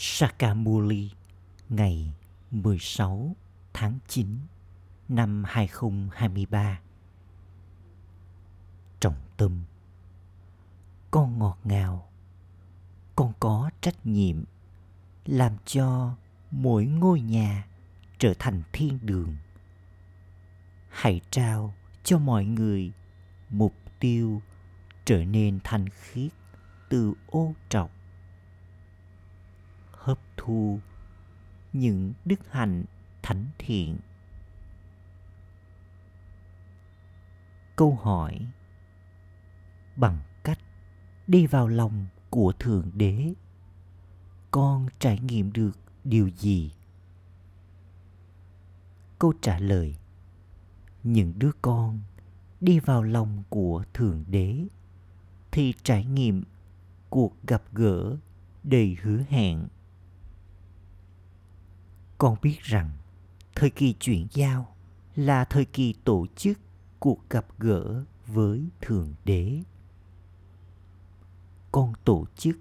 Sakamuli, ngày 16 tháng 9 năm 2023 Trọng tâm, Con ngọt ngào, Con có trách nhiệm Làm cho mỗi ngôi nhà trở thành thiên đường. Hãy trao cho mọi người mục tiêu trở nên thanh khiết từ ô trọc hấp thu những đức hạnh thánh thiện. Câu hỏi bằng cách đi vào lòng của thượng đế, con trải nghiệm được điều gì? Câu trả lời những đứa con đi vào lòng của thượng đế thì trải nghiệm cuộc gặp gỡ đầy hứa hẹn con biết rằng thời kỳ chuyển giao là thời kỳ tổ chức cuộc gặp gỡ với thượng đế. Con tổ chức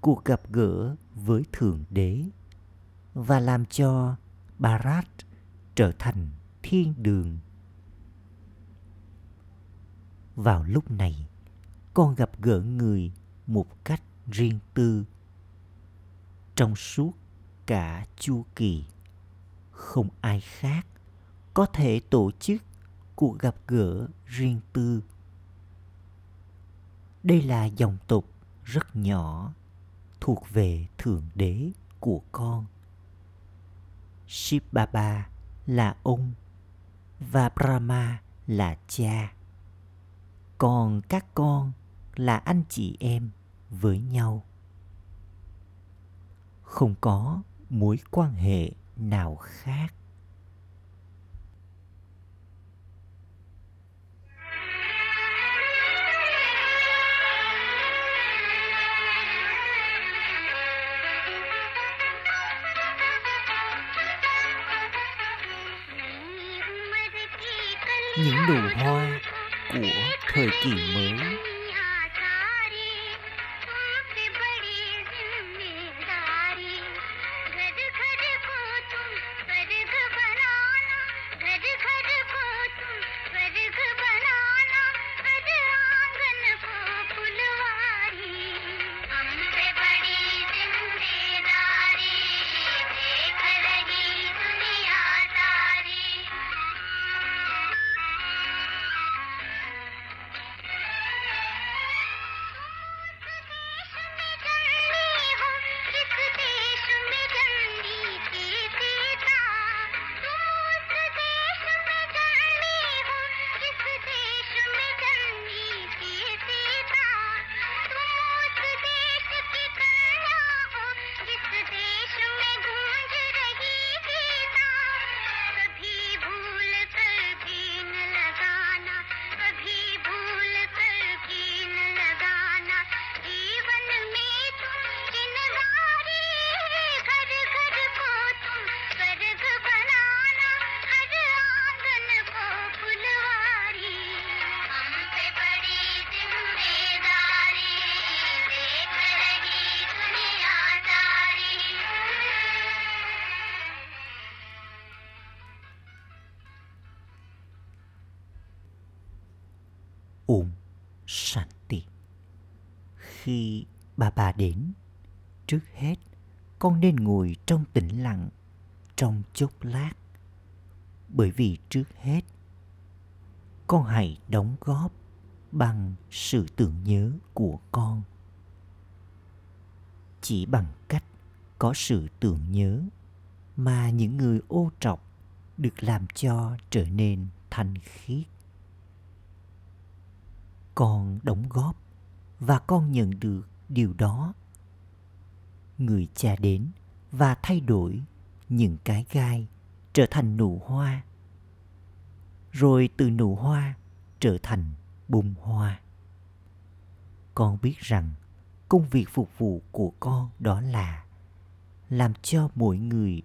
cuộc gặp gỡ với thượng đế và làm cho barat trở thành thiên đường. Vào lúc này, con gặp gỡ người một cách riêng tư trong suốt cả chu kỳ không ai khác có thể tổ chức cuộc gặp gỡ riêng tư. Đây là dòng tục rất nhỏ, thuộc về thượng đế của con. Shiv baba là ông và brahma là cha. Còn các con là anh chị em với nhau. Không có mối quan hệ nào khác? Những nụ hoa của thời kỳ mới. Bà đến, trước hết con nên ngồi trong tĩnh lặng trong chốc lát. Bởi vì trước hết, con hãy đóng góp bằng sự tưởng nhớ của con. Chỉ bằng cách có sự tưởng nhớ mà những người ô trọc được làm cho trở nên thanh khiết con đóng góp và con nhận được điều đó, người cha đến và thay đổi những cái gai trở thành nụ hoa. Rồi từ nụ hoa trở thành bông hoa. Con biết rằng công việc phục vụ của con đó là làm cho mỗi người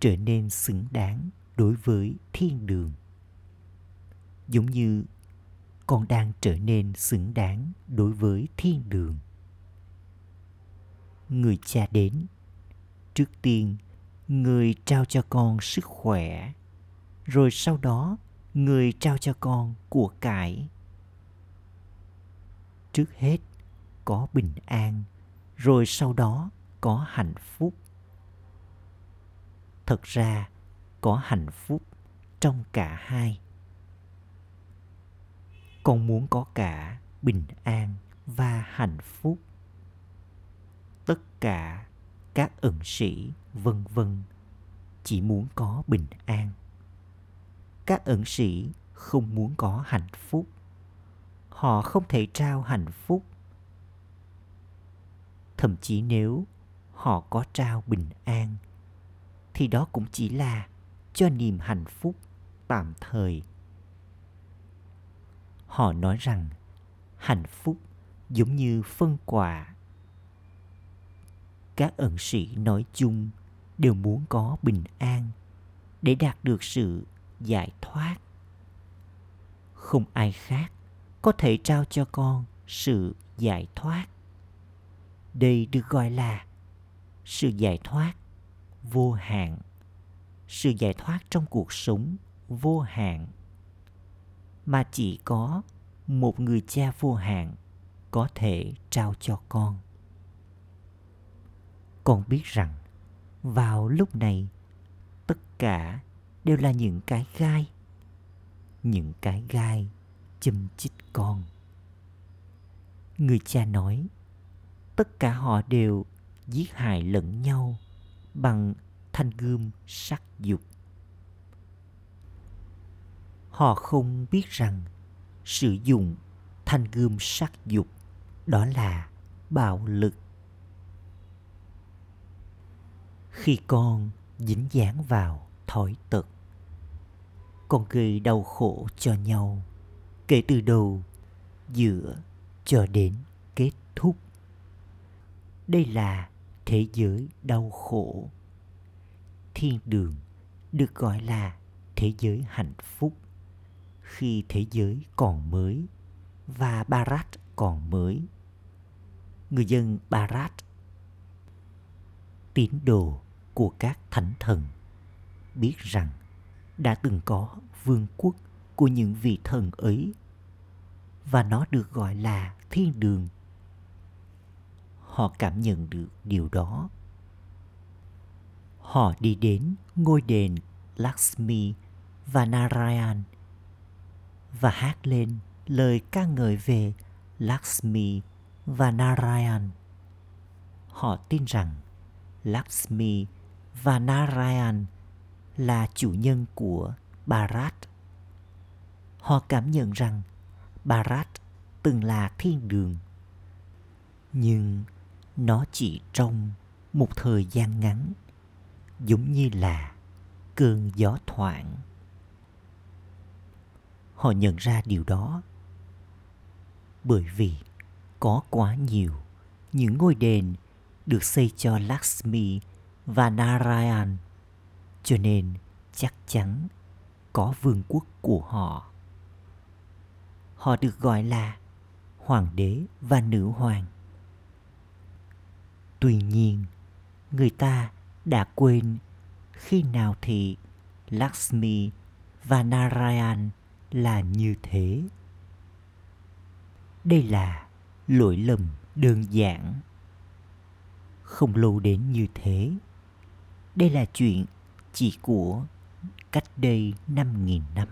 trở nên xứng đáng đối với thiên đường. Giống như con đang trở nên xứng đáng đối với thiên đường người cha đến. Trước tiên, người trao cho con sức khỏe, rồi sau đó, người trao cho con của cải. Trước hết, có bình an, rồi sau đó có hạnh phúc. Thật ra, có hạnh phúc trong cả hai. Con muốn có cả bình an và hạnh phúc tất cả các ẩn sĩ, vân vân, chỉ muốn có bình an. Các ẩn sĩ không muốn có hạnh phúc. Họ không thể trao hạnh phúc. Thậm chí nếu họ có trao bình an, thì đó cũng chỉ là cho niềm hạnh phúc tạm thời. Họ nói rằng hạnh phúc giống như phân quà các ẩn sĩ nói chung đều muốn có bình an để đạt được sự giải thoát. Không ai khác có thể trao cho con sự giải thoát. Đây được gọi là sự giải thoát vô hạn, sự giải thoát trong cuộc sống vô hạn. Mà chỉ có một người cha vô hạn có thể trao cho con con biết rằng, vào lúc này, tất cả đều là những cái gai, những cái gai châm chích con. Người cha nói, tất cả họ đều giết hại lẫn nhau bằng thanh gươm sắc dục. Họ không biết rằng sử dụng thanh gươm sắc dục đó là bạo lực. Khi con dính dáng vào thói tật. Con gây đau khổ cho nhau, kể từ đầu, giữa cho đến kết thúc. Đây là thế giới đau khổ. Thiên đường được gọi là thế giới hạnh phúc. Khi thế giới còn mới và Barat còn mới. Người dân Barat tín đồ của các thánh thần. Biết rằng đã từng có vương quốc của những vị thần ấy, và nó được gọi là thiên đường. Họ cảm nhận được điều đó. Họ đi đến ngôi đền lakshmi và narayan và hát lên lời ca ngợi về Lakshmi và Narayan. Họ tin rằng Lakshmi và Narayan là chủ nhân của Bharat. Họ cảm nhận rằng Bharat từng là thiên đường. Nhưng nó chỉ trong một thời gian ngắn, giống như là cơn gió thoảng họ nhận ra điều đó bởi vì có quá nhiều những ngôi đền được xây cho Lakshmi và Narayan cho nên chắc chắn có vương quốc của họ. Họ được gọi là hoàng đế và nữ hoàng. Tuy nhiên, người ta đã quên khi nào thì Lakshmi và Narayan là như thế đây là lỗi lầm đơn giản không lâu đến như thế đây là chuyện chỉ của cách đây năm nghìn năm.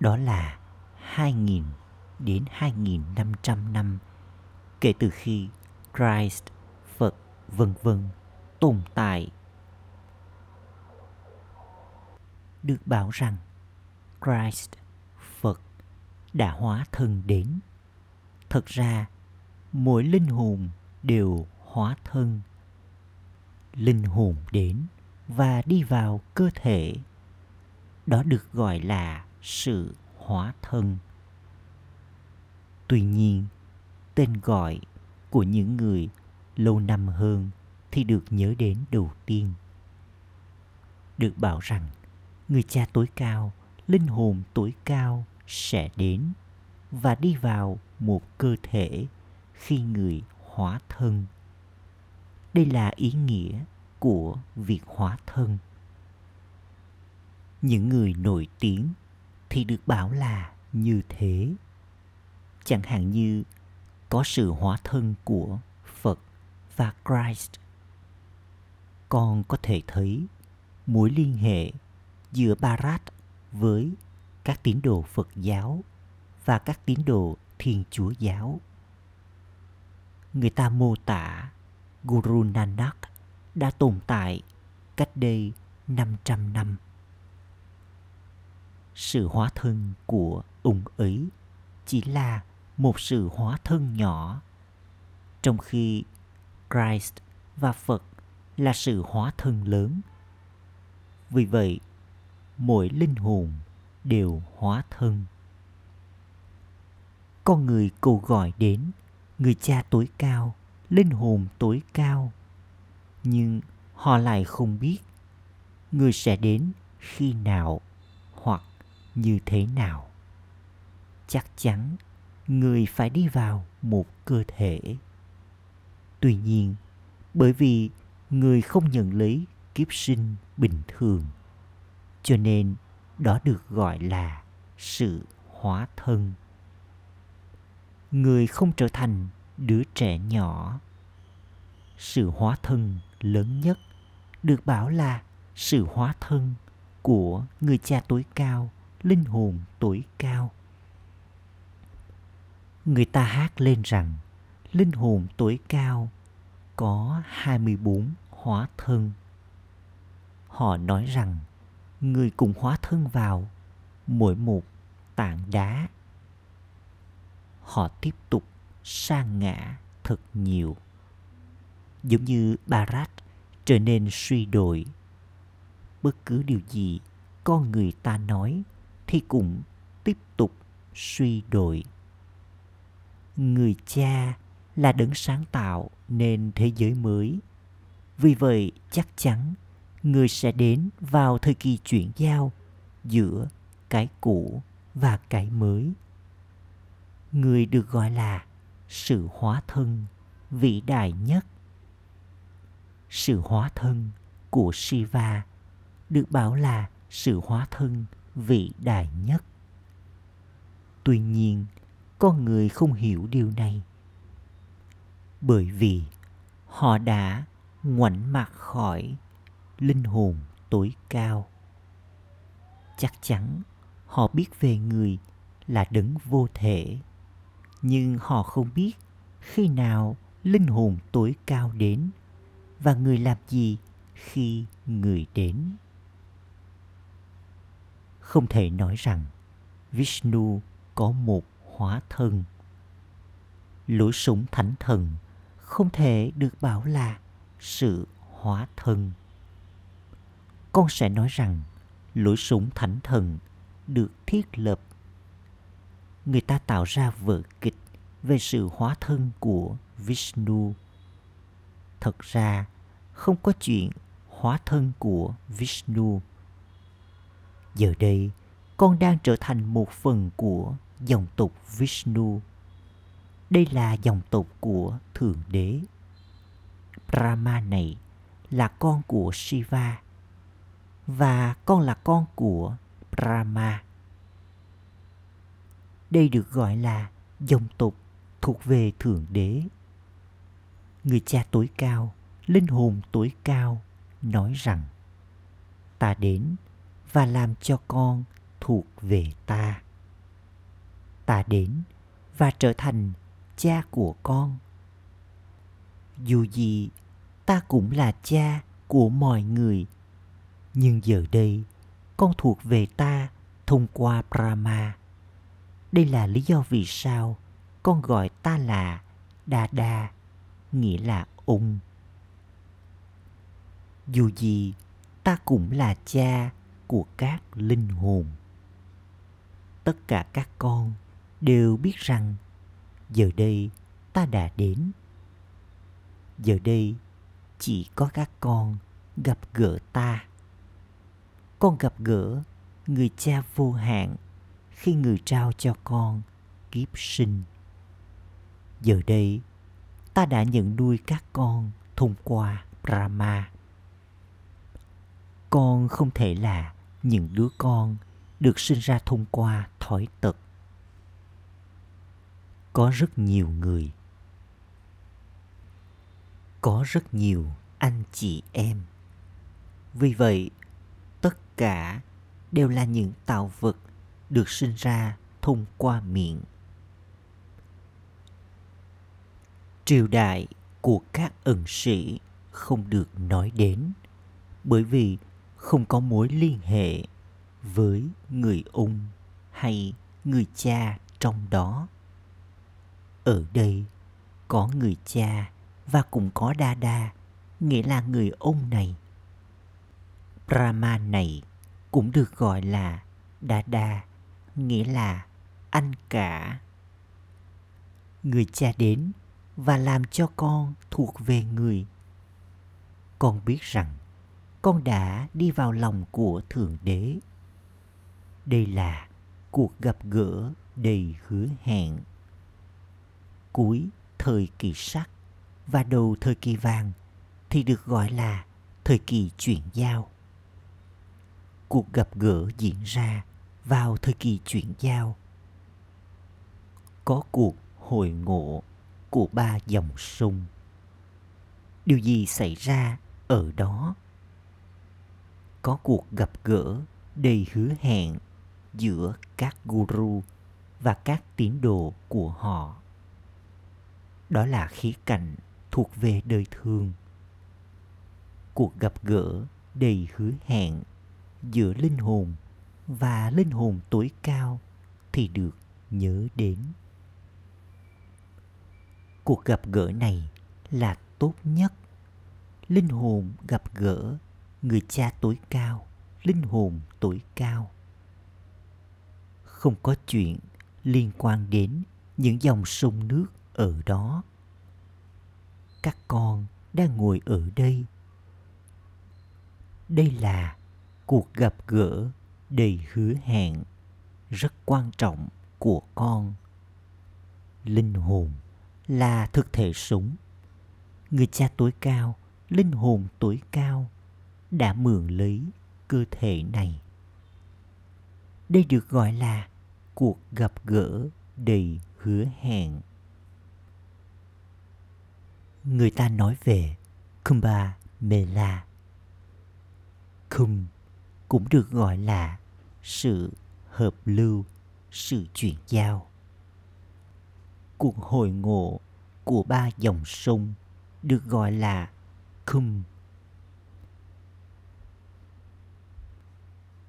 Đó là hai nghìn đến hai nghìn năm trăm năm kể từ khi Christ, Phật, vân vân tồn tại. Được bảo rằng Christ, Phật đã hóa thân đến. Thật ra, mỗi linh hồn đều hóa thân. Linh hồn đến và đi vào cơ thể. Đó được gọi là sự hóa thân. Tuy nhiên, tên gọi của những người lâu năm hơn thì được nhớ đến đầu tiên. Được bảo rằng người cha tối cao linh hồn tuổi cao sẽ đến và đi vào một cơ thể khi người hóa thân đây là ý nghĩa của việc hóa thân. Những người nổi tiếng thì được bảo là như thế. Chẳng hạn như có sự hóa thân của phật và christ. Con có thể thấy mối liên hệ giữa Barat với các tín đồ Phật giáo và các tín đồ Thiên Chúa giáo. Người ta mô tả Guru Nanak đã tồn tại cách đây 500 năm. Sự hóa thân của ông ấy chỉ là một sự hóa thân nhỏ, trong khi Christ và Phật là sự hóa thân lớn. Vì vậy, mỗi linh hồn đều hóa thân. Con người cầu gọi đến người cha tối cao, linh hồn tối cao. Nhưng họ lại không biết người sẽ đến khi nào hoặc như thế nào. Chắc chắn người phải đi vào một cơ thể. Tuy nhiên, bởi vì người không nhận lấy kiếp sinh bình thường cho nên đó được gọi là sự hóa thân người không trở thành đứa trẻ nhỏ sự hóa thân lớn nhất được bảo là sự hóa thân của người cha tối cao, linh hồn tối cao người ta hát lên rằng, linh hồn tối cao có 24 hóa thân. Họ nói rằng, người cùng hóa thân vào mỗi một tảng đá. Họ tiếp tục sang ngã thật nhiều. Giống như Barat trở nên suy đồi. Bất cứ điều gì con người ta nói thì cũng tiếp tục suy đồi. Người cha là đấng sáng tạo nên thế giới mới. Vì vậy chắc chắn người sẽ đến vào thời kỳ chuyển giao giữa cái cũ và cái mới. Người được gọi là sự hóa thân vĩ đại nhất. Sự hóa thân của Shiva được bảo là sự hóa thân vĩ đại nhất. Tuy nhiên, con người không hiểu điều này bởi vì họ đã ngoảnh mặt khỏi linh hồn tối cao chắc chắn họ biết về người là đấng vô thể nhưng họ không biết khi nào linh hồn tối cao đến và người làm gì khi người đến. Không thể nói rằng vishnu có một hóa thân. Lối sống thánh thần không thể được bảo là sự hóa thân. Con sẽ nói rằng lối sống thánh thần được thiết lập người ta tạo ra vở kịch về sự hóa thân của vishnu thật ra, không có chuyện hóa thân của vishnu giờ đây, con đang trở thành một phần của dòng tộc vishnu đây là dòng tộc của Thượng Đế. Brahma này là con của Shiva và con là con của Brahma. Đây được gọi là dòng tộc thuộc về Thượng Đế. Người cha tối cao, linh hồn tối cao nói rằng ta đến và làm cho con thuộc về ta. Ta đến và trở thành cha của con dù gì ta cũng là cha của mọi người nhưng giờ đây con thuộc về ta thông qua brahma đây là lý do vì sao con gọi ta là đa đa, nghĩa là ung. Dù gì, ta cũng là cha của các linh hồn. Tất cả các con đều biết rằng giờ đây ta đã đến. Giờ đây chỉ có các con gặp gỡ ta. Con gặp gỡ người cha vô hạn khi người trao cho con kiếp sinh giờ đây ta đã nhận nuôi các con thông qua Brahma. Con không thể là những đứa con được sinh ra thông qua thói tật. Có rất nhiều người có rất nhiều anh chị em. Vì vậy, tất cả đều là những tạo vật được sinh ra thông qua miệng. Triều đại của các ẩn sĩ không được nói đến bởi vì không có mối liên hệ với người ung hay người cha trong đó. Ở đây có người cha và cũng có đa đa, nghĩa là người ông này. Brahma này cũng được gọi là đa đa, nghĩa là anh cả. Người cha đến và làm cho con thuộc về người. Con biết rằng con đã đi vào lòng của Thượng Đế. Đây là cuộc gặp gỡ đầy hứa hẹn. Cuối thời kỳ sắc và đầu thời kỳ vàng thì được gọi là thời kỳ chuyển giao. Cuộc gặp gỡ diễn ra vào thời kỳ chuyển giao. Có cuộc hội ngộ của ba dòng sông. Điều gì xảy ra ở đó? Có cuộc gặp gỡ đầy hứa hẹn giữa các guru và các tín đồ của họ. Đó là khía cạnh thuộc về đời thường cuộc gặp gỡ đầy hứa hẹn giữa linh hồn và linh hồn tối cao thì được nhớ đến. Cuộc gặp gỡ này là tốt nhất. Linh hồn gặp gỡ người cha tối cao, linh hồn tối cao. Không có chuyện liên quan đến những dòng sông nước ở đó. Các con đang ngồi ở đây. Đây là cuộc gặp gỡ đầy hứa hẹn rất quan trọng của con. Linh hồn là thực thể sống. Người cha tối cao, linh hồn tối cao đã mượn lấy cơ thể này. Đây được gọi là cuộc gặp gỡ đầy hứa hẹn. Người ta nói về Kumbha Mela. Kum cũng được gọi là sự hợp lưu, sự chuyển giao. Cuộc hội ngộ của ba dòng sông được gọi là khum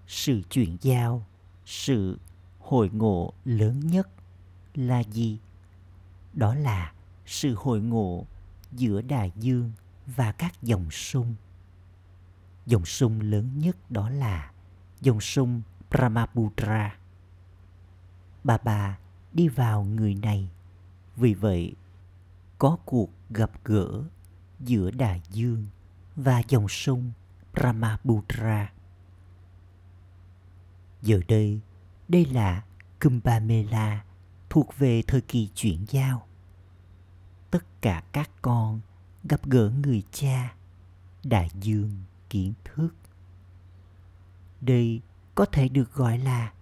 Sự chuyển giao, sự hội ngộ lớn nhất là gì? Đó là sự hội ngộ giữa đại dương và các dòng sông. Dòng sông lớn nhất đó là dòng sông Brahmaputra. Bà bà đi vào người này, vì vậy có cuộc gặp gỡ giữa đại dương và dòng sông Brahmaputra. Giờ đây, đây là Kumbh Mela thuộc về thời kỳ chuyển giao tất cả các con gặp gỡ người cha đại dương kiến thức đây có thể được gọi là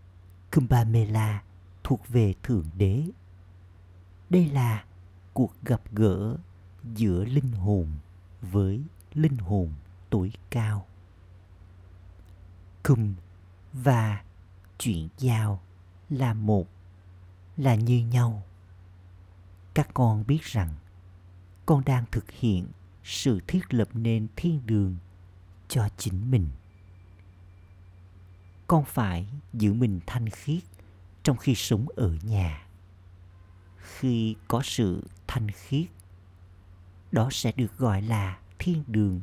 Kumbhamela thuộc về Thượng Đế. Đây là cuộc gặp gỡ giữa linh hồn với linh hồn tối cao. Kum và chuyển giao là một, là như nhau. Các con biết rằng con đang thực hiện sự thiết lập nên thiên đường cho chính mình. Con phải giữ mình thanh khiết trong khi sống ở nhà. Khi có sự thanh khiết, đó sẽ được gọi là thiên đường.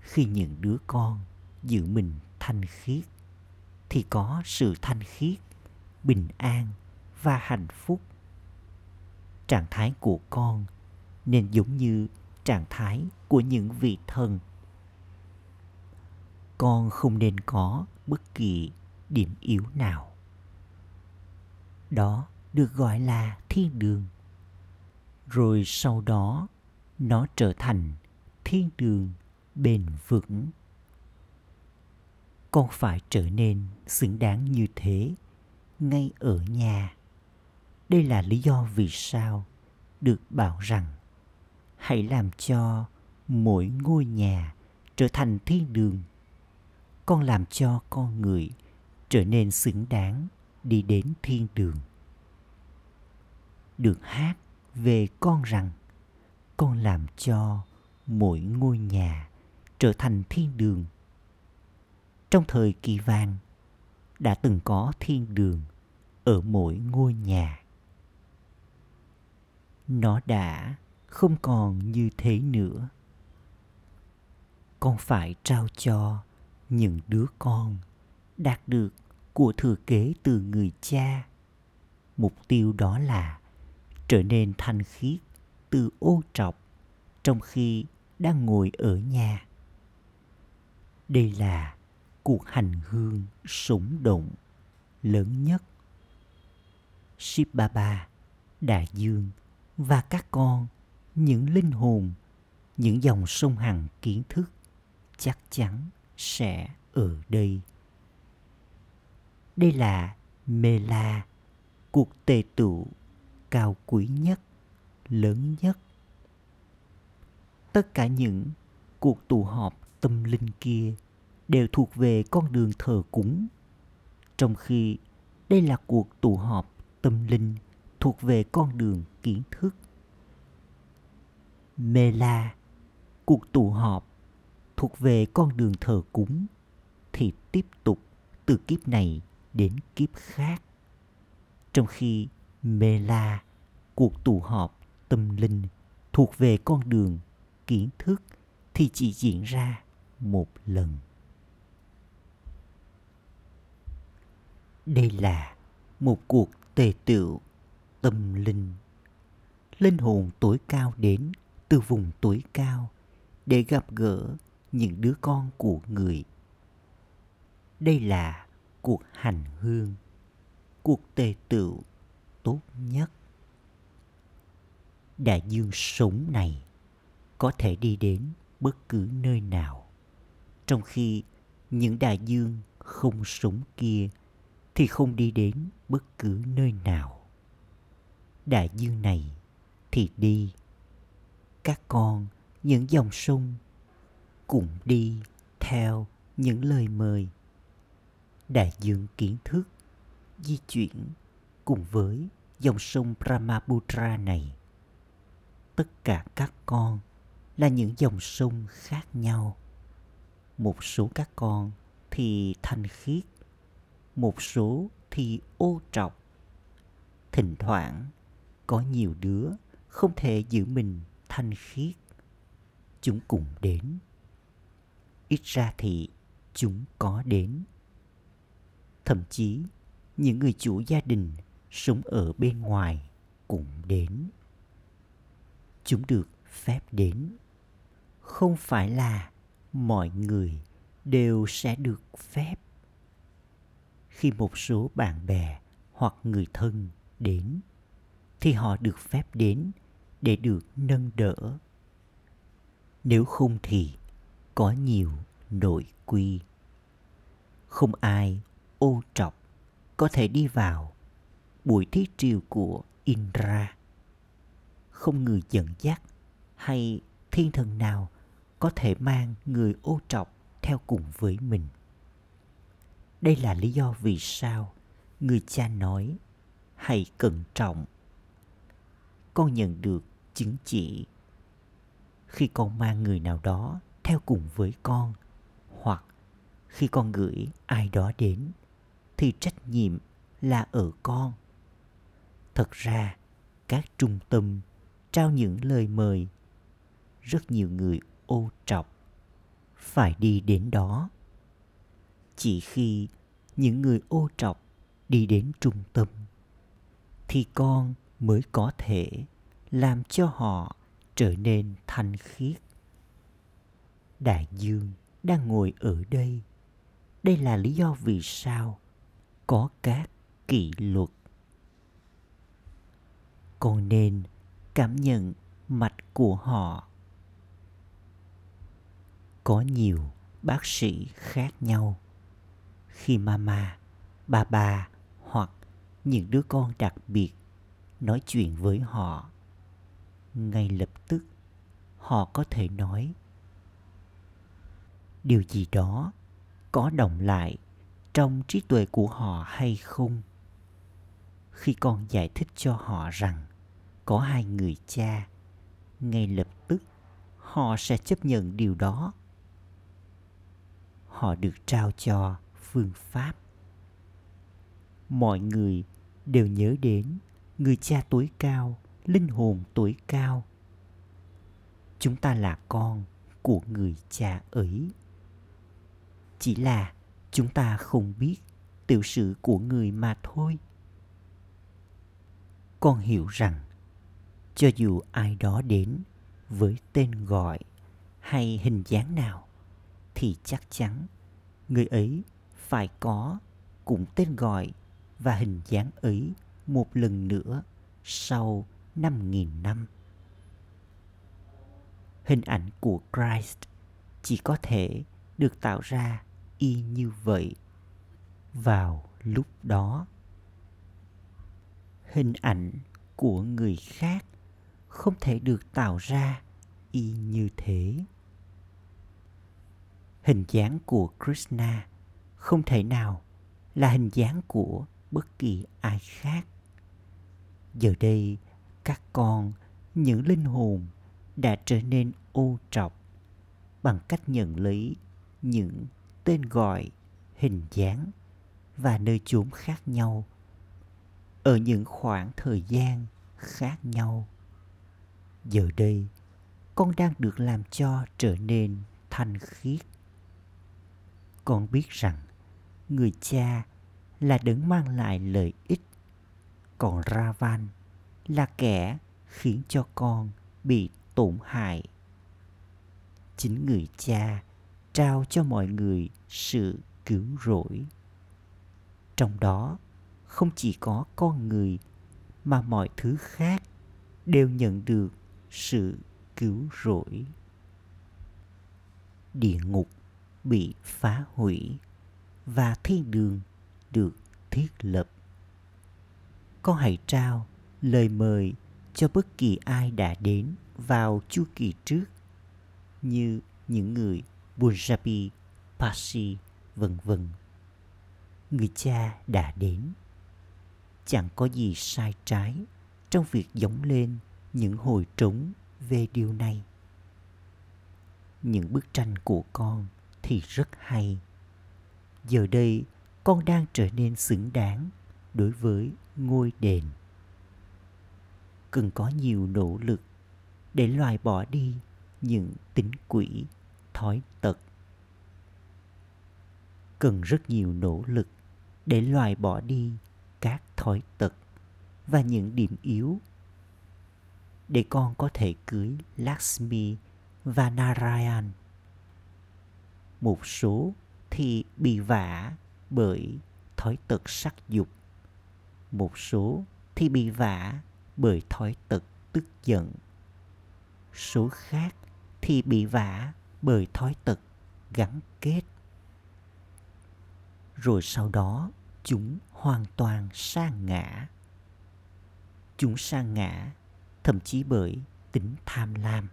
Khi những đứa con giữ mình thanh khiết, thì có sự thanh khiết, bình an và hạnh phúc. Trạng thái của con nên giống như trạng thái của những vị thần con không nên có bất kỳ điểm yếu nào. Đó được gọi là thiên đường. Rồi sau đó, nó trở thành thiên đường bền vững. Con phải trở nên xứng đáng như thế ngay ở nhà. Đây là lý do vì sao được bảo rằng hãy làm cho mỗi ngôi nhà trở thành thiên đường con làm cho con người trở nên xứng đáng đi đến thiên đường. Được hát về con rằng, con làm cho mỗi ngôi nhà trở thành thiên đường. Trong thời kỳ vàng, đã từng có thiên đường ở mỗi ngôi nhà. Nó đã không còn như thế nữa. Con phải trao cho những đứa con đạt được của thừa kế từ người cha. Mục tiêu đó là trở nên thanh khiết từ ô trọc trong khi đang ngồi ở nhà. Đây là cuộc hành hương súng động lớn nhất. Ship Baba, Đại Dương và các con, những linh hồn, những dòng sông Hằng kiến thức chắc chắn sẽ ở đây. Đây là Mê La, cuộc tề tụ cao quý nhất, lớn nhất. Tất cả những cuộc tụ họp tâm linh kia đều thuộc về con đường thờ cúng, trong khi đây là cuộc tụ họp tâm linh thuộc về con đường kiến thức. Mê La, cuộc tụ họp thuộc về con đường thờ cúng thì tiếp tục từ kiếp này đến kiếp khác. Trong khi Mê La, cuộc tụ họp tâm linh thuộc về con đường kiến thức thì chỉ diễn ra một lần. Đây là một cuộc tề tựu tâm linh linh hồn tối cao đến từ vùng tối cao để gặp gỡ những đứa con của người. Đây là cuộc hành hương, cuộc tề tựu tốt nhất. Đại dương sống này có thể đi đến bất cứ nơi nào, trong khi những đại dương không sống kia thì không đi đến bất cứ nơi nào. Đại dương này thì đi. Các con, những dòng sông cùng đi theo những lời mời. Đại dương kiến thức di chuyển cùng với dòng sông Brahmaputra này. Tất cả các con là những dòng sông khác nhau. Một số các con thì thanh khiết, một số thì ô trọc. Thỉnh thoảng có nhiều đứa không thể giữ mình thanh khiết. Chúng cùng đến ít ra thì chúng có đến. Thậm chí, những người chủ gia đình sống ở bên ngoài cũng đến. Chúng được phép đến. Không phải là mọi người đều sẽ được phép. Khi một số bạn bè hoặc người thân đến, thì họ được phép đến để được nâng đỡ. Nếu không thì có nhiều nội quy không ai ô trọc có thể đi vào buổi thiết triều của Indra. Không người dẫn dắt hay thiên thần nào có thể mang người ô trọc theo cùng với mình. Đây là lý do vì sao người cha nói hãy cẩn trọng. Con nhận được chứng chỉ khi con mang người nào đó theo cùng với con, hoặc khi con gửi ai đó đến, thì trách nhiệm là ở con. Thật ra, các trung tâm trao những lời mời, rất nhiều người ô trọc phải đi đến đó. Chỉ khi những người ô trọc đi đến trung tâm, thì con mới có thể làm cho họ trở nên thanh khiết đại dương đang ngồi ở đây. Đây là lý do vì sao có các kỷ luật. Con nên cảm nhận mạch của họ. Có nhiều bác sĩ khác nhau. Khi mama bà bà hoặc những đứa con đặc biệt nói chuyện với họ, ngay lập tức họ có thể nói điều gì đó có đồng lại trong trí tuệ của họ hay không? Khi con giải thích cho họ rằng có hai người cha, ngay lập tức họ sẽ chấp nhận điều đó. Họ được trao cho phương pháp. Mọi người đều nhớ đến người cha tối cao, linh hồn tối cao. Chúng ta là con của người cha ấy chỉ là chúng ta không biết tiểu sử của người mà thôi con hiểu rằng, cho dù ai đó đến với tên gọi hay hình dáng nào, thì chắc chắn người ấy phải có cùng tên gọi và hình dáng ấy một lần nữa sau 5.000 năm. Hình ảnh của Christ chỉ có thể được tạo ra y như vậy vào lúc đó. Hình ảnh của người khác không thể được tạo ra y như thế. Hình dáng của Krishna không thể nào là hình dáng của bất kỳ ai khác. Giờ đây, các con, những linh hồn đã trở nên ô trọc bằng cách nhận lấy những tên gọi, hình dáng và nơi chốn khác nhau ở những khoảng thời gian khác nhau. Giờ đây, con đang được làm cho trở nên thanh khiết. Con biết rằng người cha là đấng mang lại lợi ích còn ravan là kẻ khiến cho con bị tổn hại chính người cha trao cho mọi người sự cứu rỗi. Trong đó, không chỉ có con người mà mọi thứ khác đều nhận được sự cứu rỗi. Địa ngục bị phá hủy và thiên đường được thiết lập. Con hãy trao lời mời cho bất kỳ ai đã đến vào chu kỳ trước, như những người Punjabi, Parsi, vân vân. Người cha đã đến. Chẳng có gì sai trái trong việc giống lên những hồi trống về điều này. Những bức tranh của con thì rất hay. Giờ đây con đang trở nên xứng đáng đối với ngôi đền cần có nhiều nỗ lực để loại bỏ đi những tính quỷ thói tật cần rất nhiều nỗ lực để loại bỏ đi các thói tật và những điểm yếu để con có thể cưới Lakshmi và Narayan. Một số thì bị vả bởi thói tật sắc dục. Một số thì bị vả bởi thói tật tức giận. Số khác thì bị vả bởi thói tật gắn kết. Rồi sau đó, chúng hoàn toàn sa ngã. Chúng sa ngã, thậm chí bởi tính tham lam.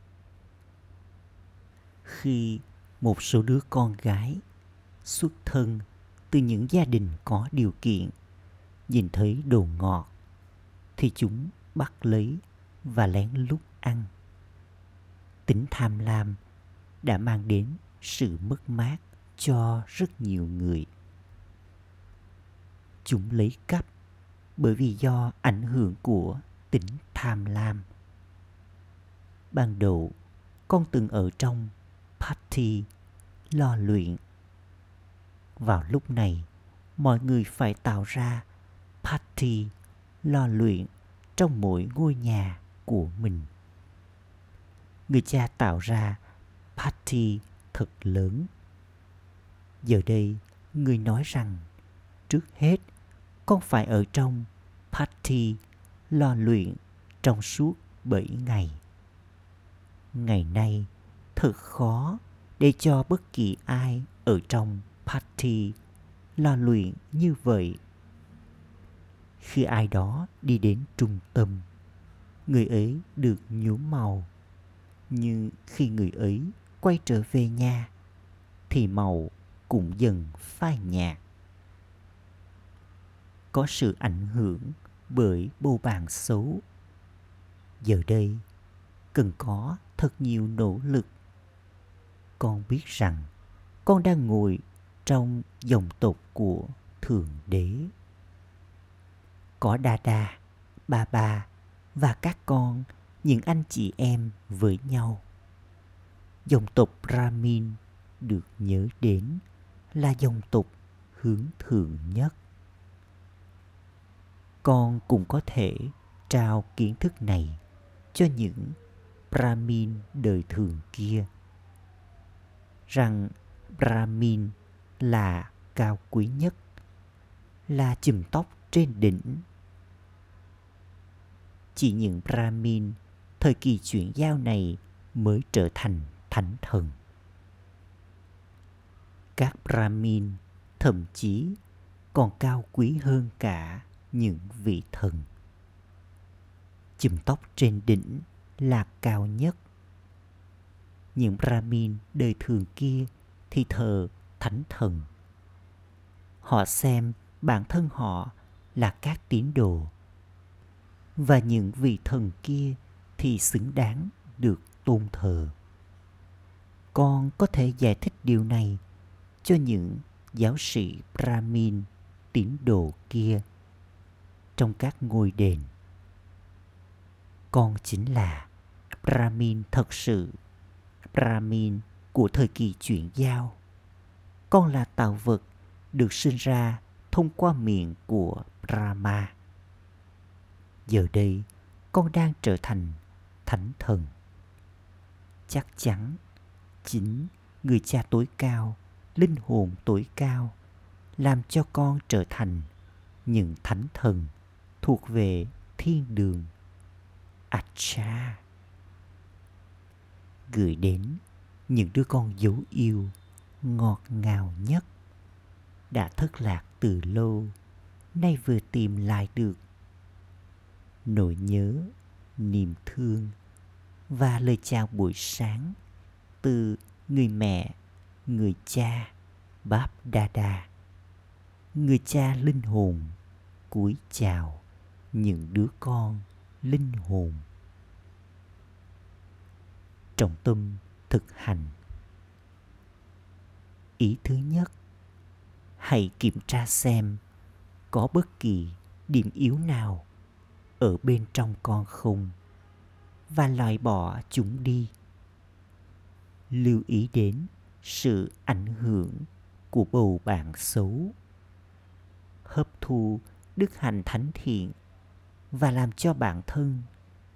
Khi một số đứa con gái xuất thân từ những gia đình có điều kiện, nhìn thấy đồ ngọt, thì chúng bắt lấy và lén lút ăn tính tham lam đã mang đến sự mất mát cho rất nhiều người. Chúng lấy cắp bởi vì do ảnh hưởng của tính tham lam. Ban đầu, con từng ở trong party lo luyện. Vào lúc này, mọi người phải tạo ra party lo luyện trong mỗi ngôi nhà của mình. Người cha tạo ra party thật lớn giờ đây người nói rằng trước hết con phải ở trong party lo luyện trong suốt 7 ngày. Ngày nay thật khó để cho bất kỳ ai ở trong party lo luyện như vậy. Khi ai đó đi đến trung tâm, người ấy được nhuốm màu. Nhưng khi người ấy quay trở về nhà, thì màu cũng dần phai nhạt. Có sự ảnh hưởng bởi bầu bàn xấu. Giờ đây, cần có thật nhiều nỗ lực. Con biết rằng con đang ngồi trong dòng tộc của Thượng Đế. Có Đa Đa, Ba Ba và các con, những anh chị em với nhau. Dòng tộc Brahmin được nhớ đến là dòng tộc hướng thượng nhất. Con cũng có thể trao kiến thức này cho những Brahmin đời thường kia rằng Brahmin là cao quý nhất, là chùm tóc trên đỉnh. Chỉ những Brahmin thời kỳ chuyển giao này mới trở thành thánh thần. Các Brahmin thậm chí còn cao quý hơn cả những vị thần. Chùm tóc trên đỉnh là cao nhất. Những Brahmin đời thường kia thì thờ thánh thần. Họ xem bản thân họ là các tín đồ. Và những vị thần kia thì xứng đáng được tôn thờ. Con có thể giải thích điều này cho những giáo sĩ Brahmin tín đồ kia trong các ngôi đền. Con chính là Brahmin thật sự, Brahmin của thời kỳ chuyển giao. Con là tạo vật được sinh ra thông qua miệng của Brahma. Giờ đây, con đang trở thành thánh thần. Chắc chắn, chính người cha tối cao, linh hồn tối cao, làm cho con trở thành những thánh thần thuộc về thiên đường. Acha gửi đến những đứa con dấu yêu ngọt ngào nhất đã thất lạc từ lâu nay vừa tìm lại được nỗi nhớ niềm thương và lời chào buổi sáng từ người mẹ, người cha, báp đa đa. Người cha linh hồn, cúi chào những đứa con linh hồn. Trọng tâm thực hành. Ý thứ nhất, hãy kiểm tra xem có bất kỳ điểm yếu nào ở bên trong con không và loại bỏ chúng đi lưu ý đến sự ảnh hưởng của bầu bạn xấu. Hấp thu đức hạnh thánh thiện và làm cho bản thân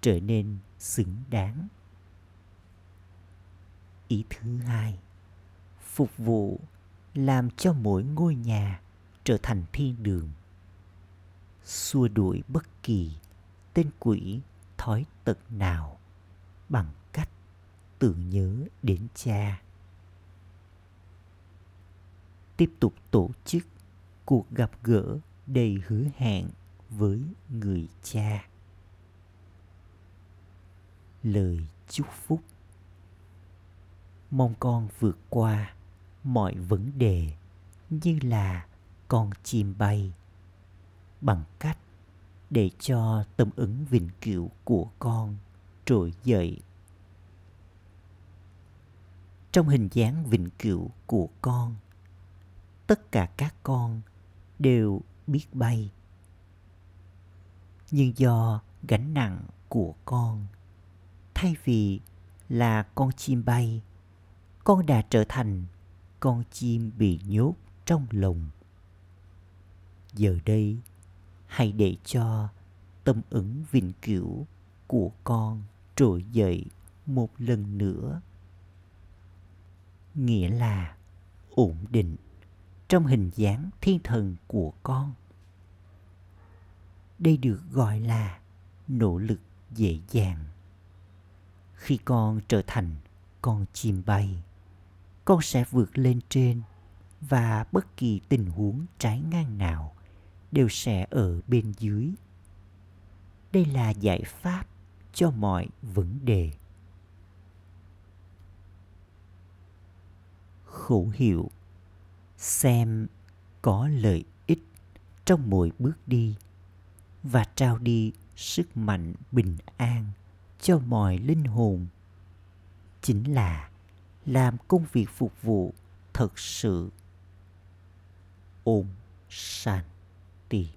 trở nên xứng đáng. Ý thứ hai, phục vụ làm cho mỗi ngôi nhà trở thành thiên đường. Xua đuổi bất kỳ tên quỷ, thói tật nào bằng tưởng nhớ đến cha. Tiếp tục tổ chức cuộc gặp gỡ đầy hứa hẹn với người cha. Lời chúc phúc. Mong con vượt qua mọi vấn đề như là con chim bay bằng cách để cho tâm ứng vĩnh cửu của con trỗi dậy trong hình dáng vĩnh cửu của con. Tất cả các con đều biết bay. Nhưng do gánh nặng của con, thay vì là con chim bay, con đã trở thành con chim bị nhốt trong lồng giờ đây, hãy để cho tâm ứng vĩnh cửu của con trỗi dậy một lần nữa nghĩa là ổn định trong hình dáng thiên thần của con. Đây được gọi là nỗ lực dễ dàng. Khi con trở thành con chim bay, con sẽ vượt lên trên và bất kỳ tình huống trái ngang nào đều sẽ ở bên dưới. Đây là giải pháp cho mọi vấn đề. Khẩu hiệu, xem có lợi ích trong mỗi bước đi và trao đi sức mạnh bình an cho mọi linh hồn. Chính là làm công việc phục vụ thật sự. Ôm shanti.